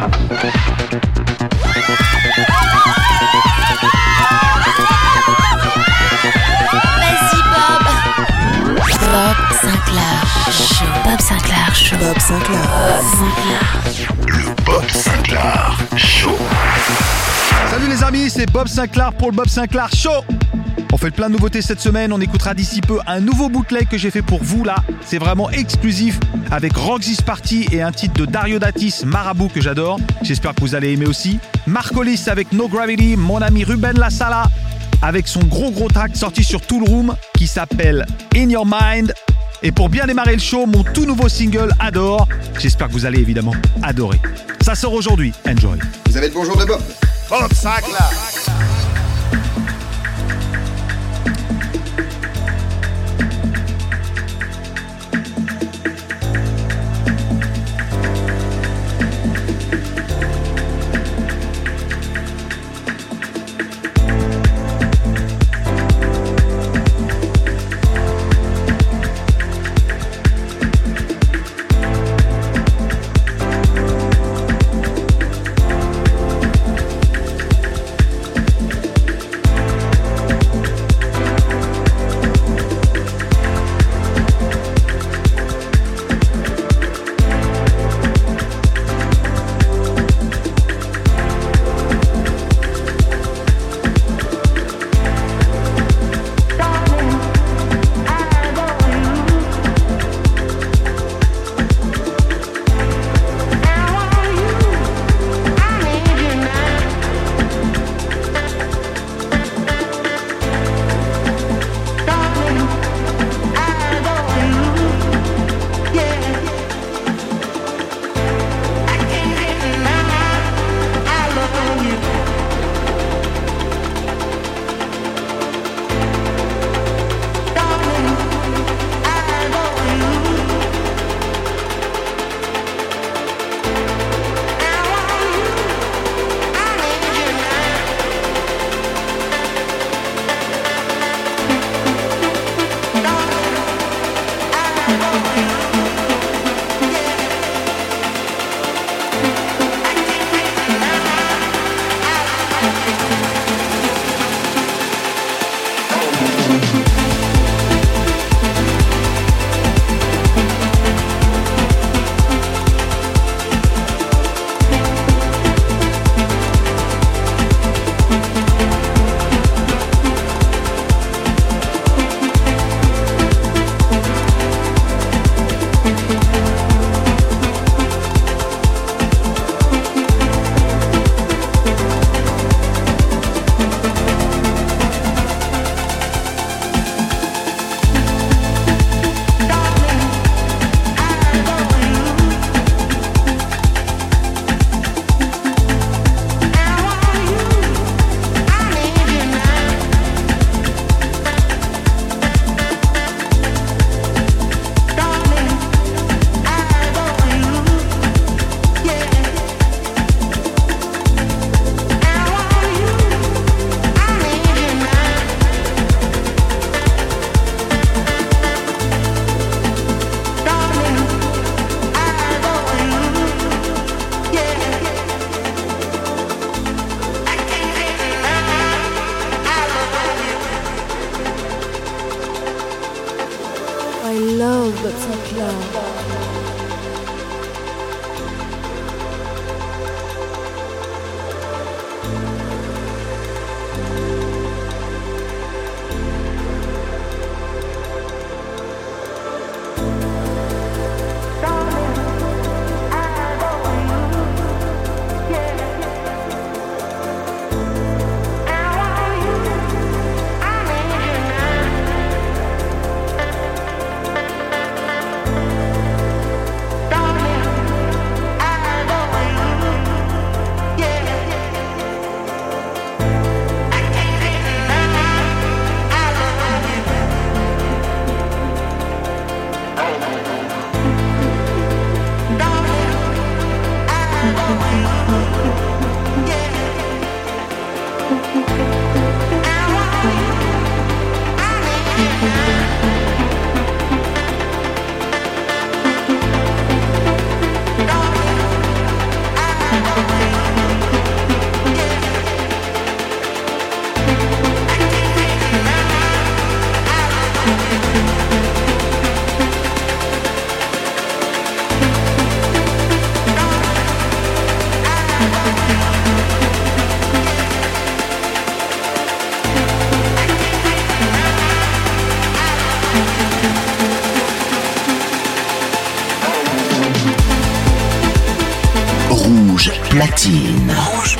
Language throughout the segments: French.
Bob. Bob Sinclair Show. Bob Sinclair Show. Bob Sinclair. Le Bob Sinclair Show. Salut les amis, c'est Bob Sinclair pour le Bob Sinclair Show. On fait plein de nouveautés cette semaine, on écoutera d'ici peu un nouveau bootleg que j'ai fait pour vous là. C'est vraiment exclusif avec Roxy's Party et un titre de Dario Datis, Marabout que j'adore. J'espère que vous allez aimer aussi. Marcolis avec No Gravity, mon ami Ruben Lassala avec son gros gros track sorti sur Tool Room qui s'appelle In Your Mind. Et pour bien démarrer le show, mon tout nouveau single Adore. J'espère que vous allez évidemment adorer. Ça sort aujourd'hui, enjoy. Vous avez le bonjour de Bob. Bob Sinclair. Rouge platine. Rouge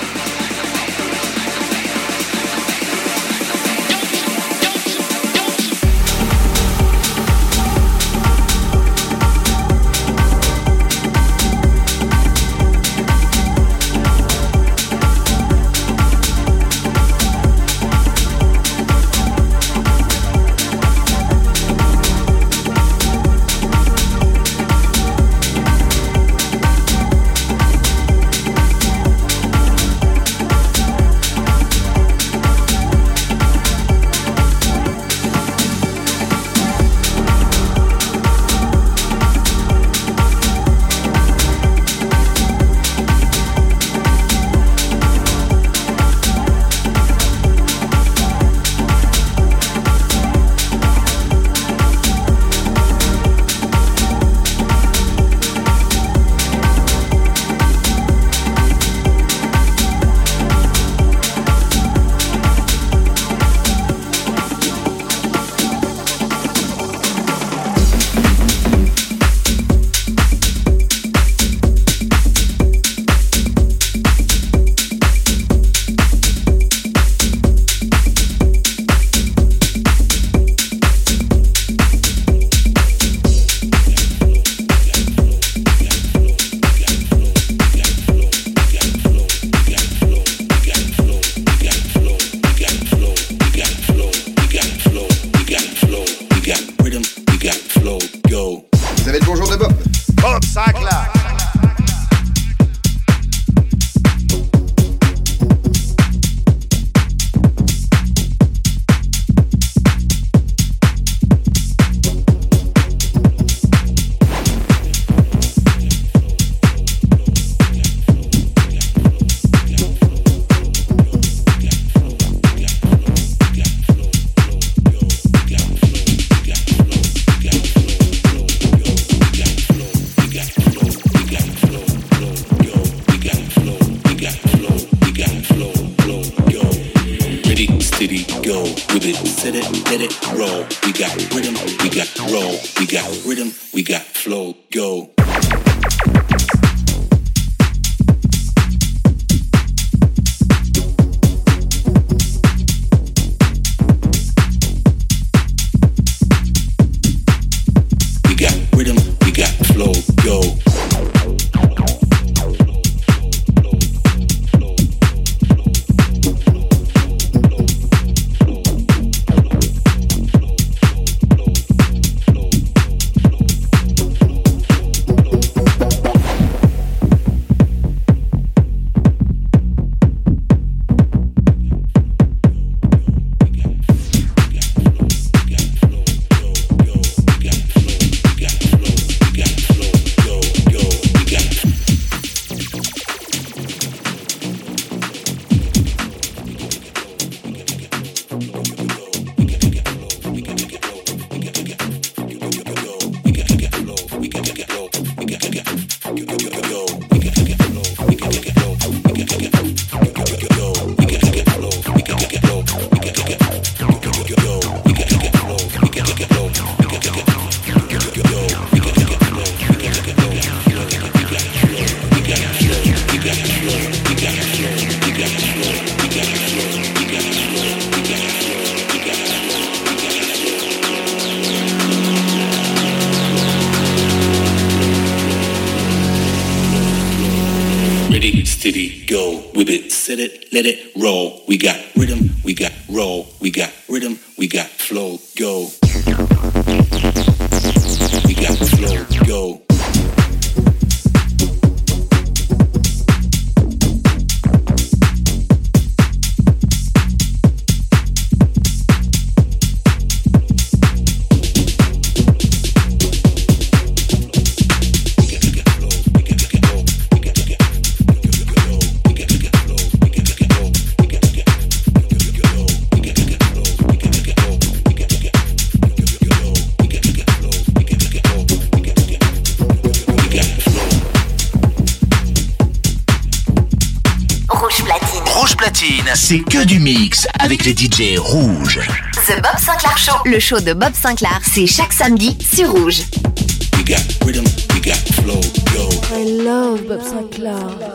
DJ rouges. The Bob Sinclair Show, le show de Bob Sinclair, c'est chaque samedi sur Rouge. We got rhythm, we got flow. I love Bob Sinclair.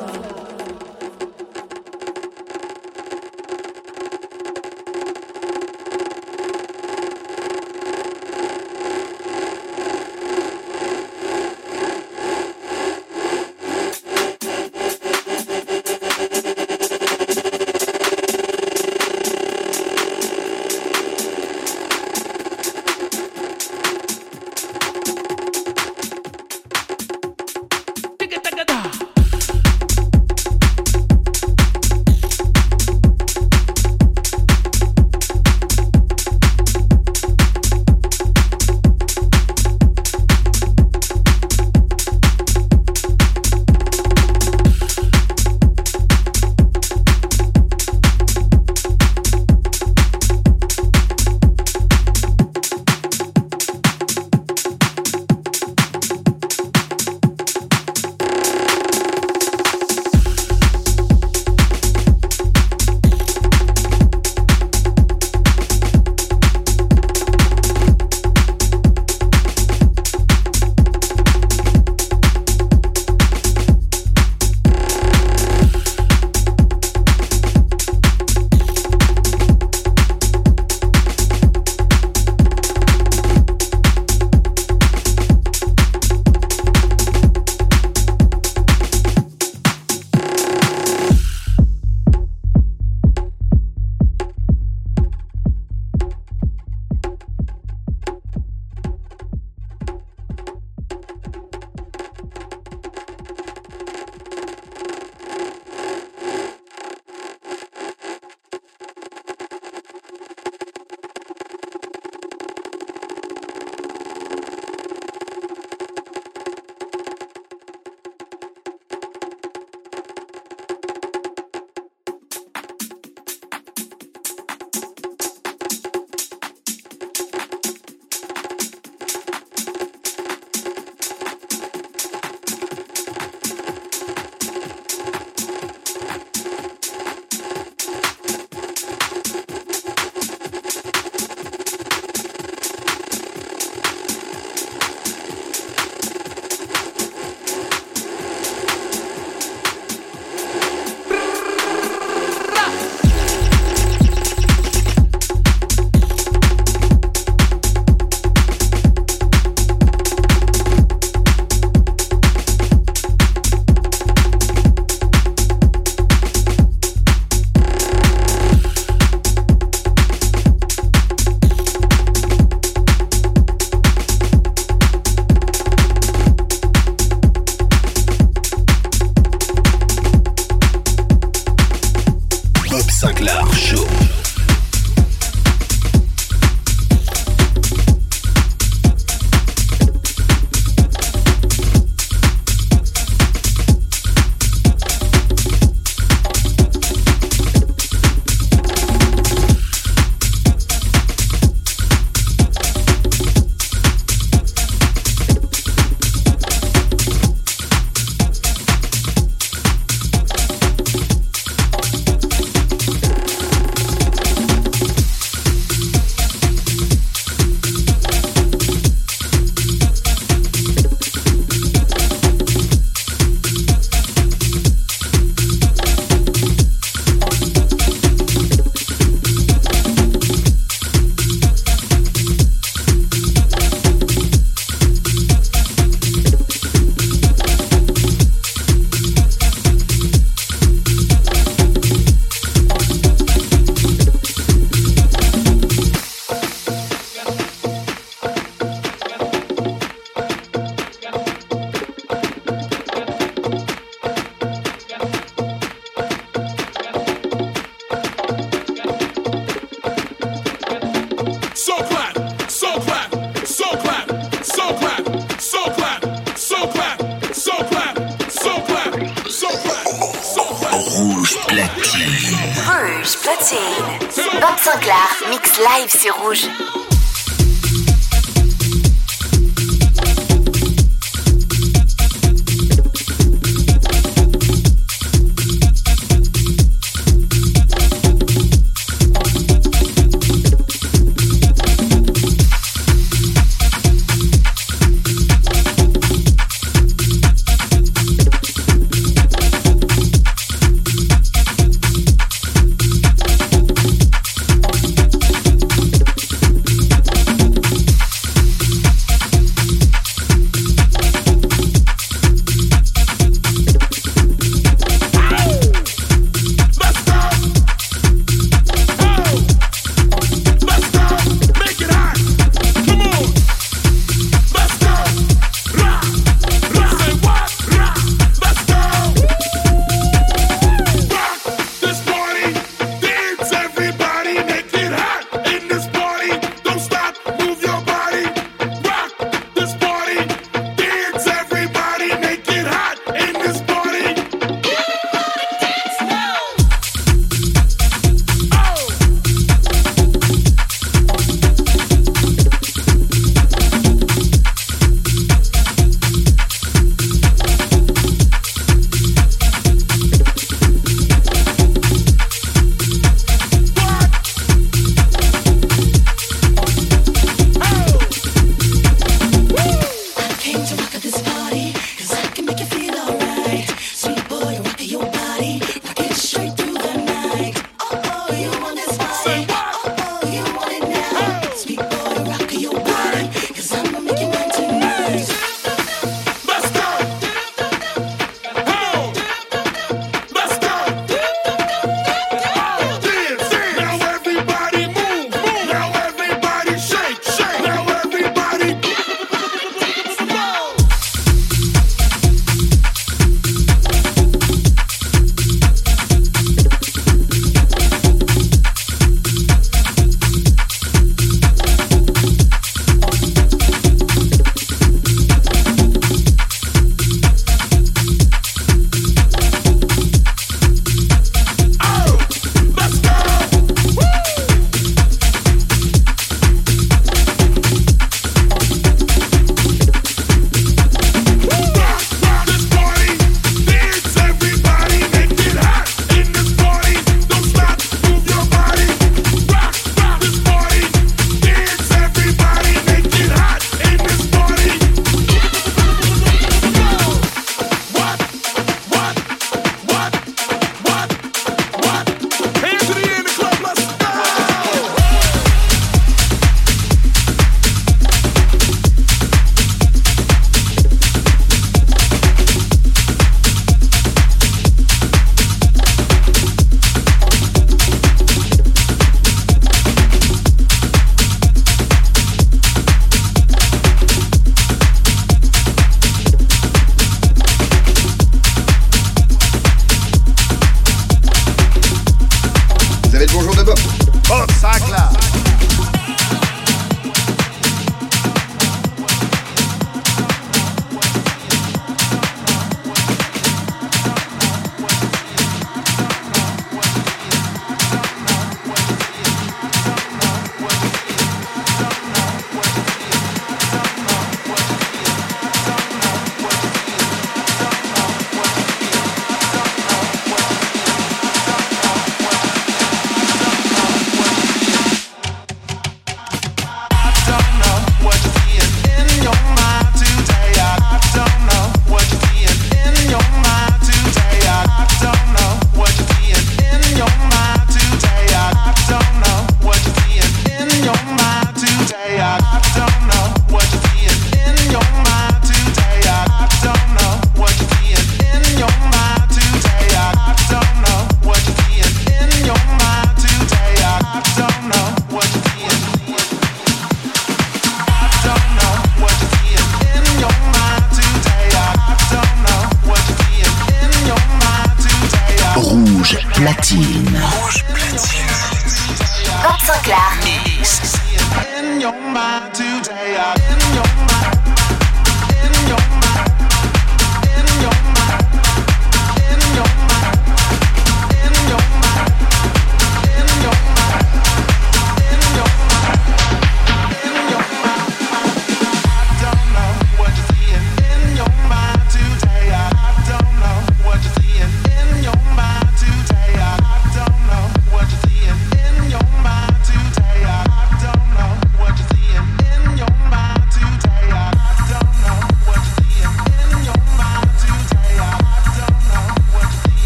Rouge.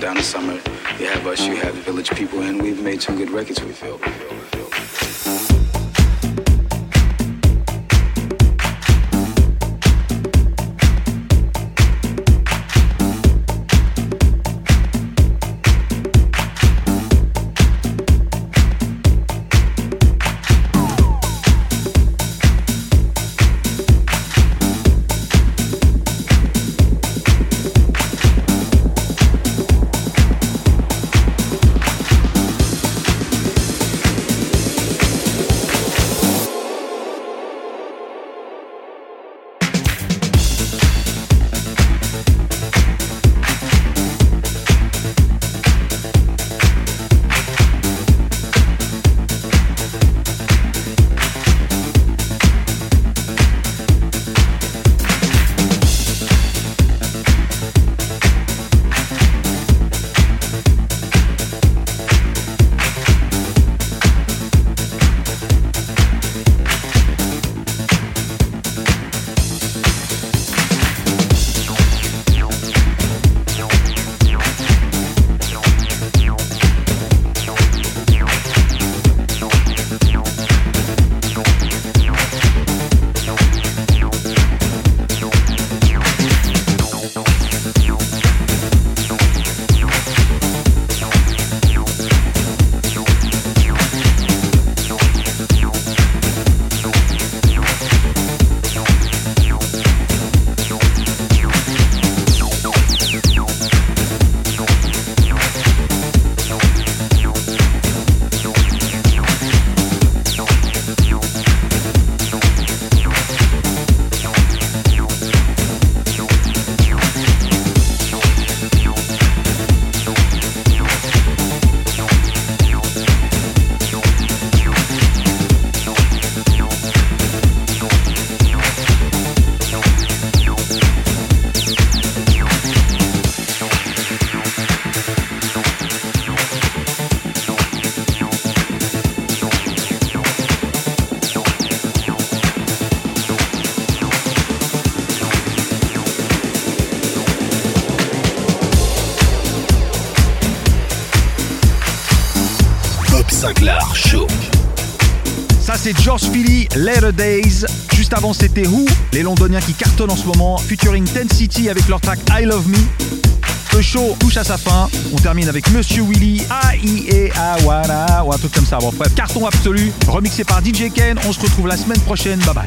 Got Donna Summer, you have us, you have the Village People, and we've made some good records. We feel. C'est George Philly, Later Days. Juste avant, c'était Who, les londoniens qui cartonnent en ce moment, featuring Ten City avec leur track I Love Me. Le show touche à sa fin. On termine avec Monsieur Willy, A-I-E-A-Wana, ou un truc comme ça. Bon, bref, carton absolu, remixé par DJ Ken. On se retrouve la semaine prochaine. Bye bye.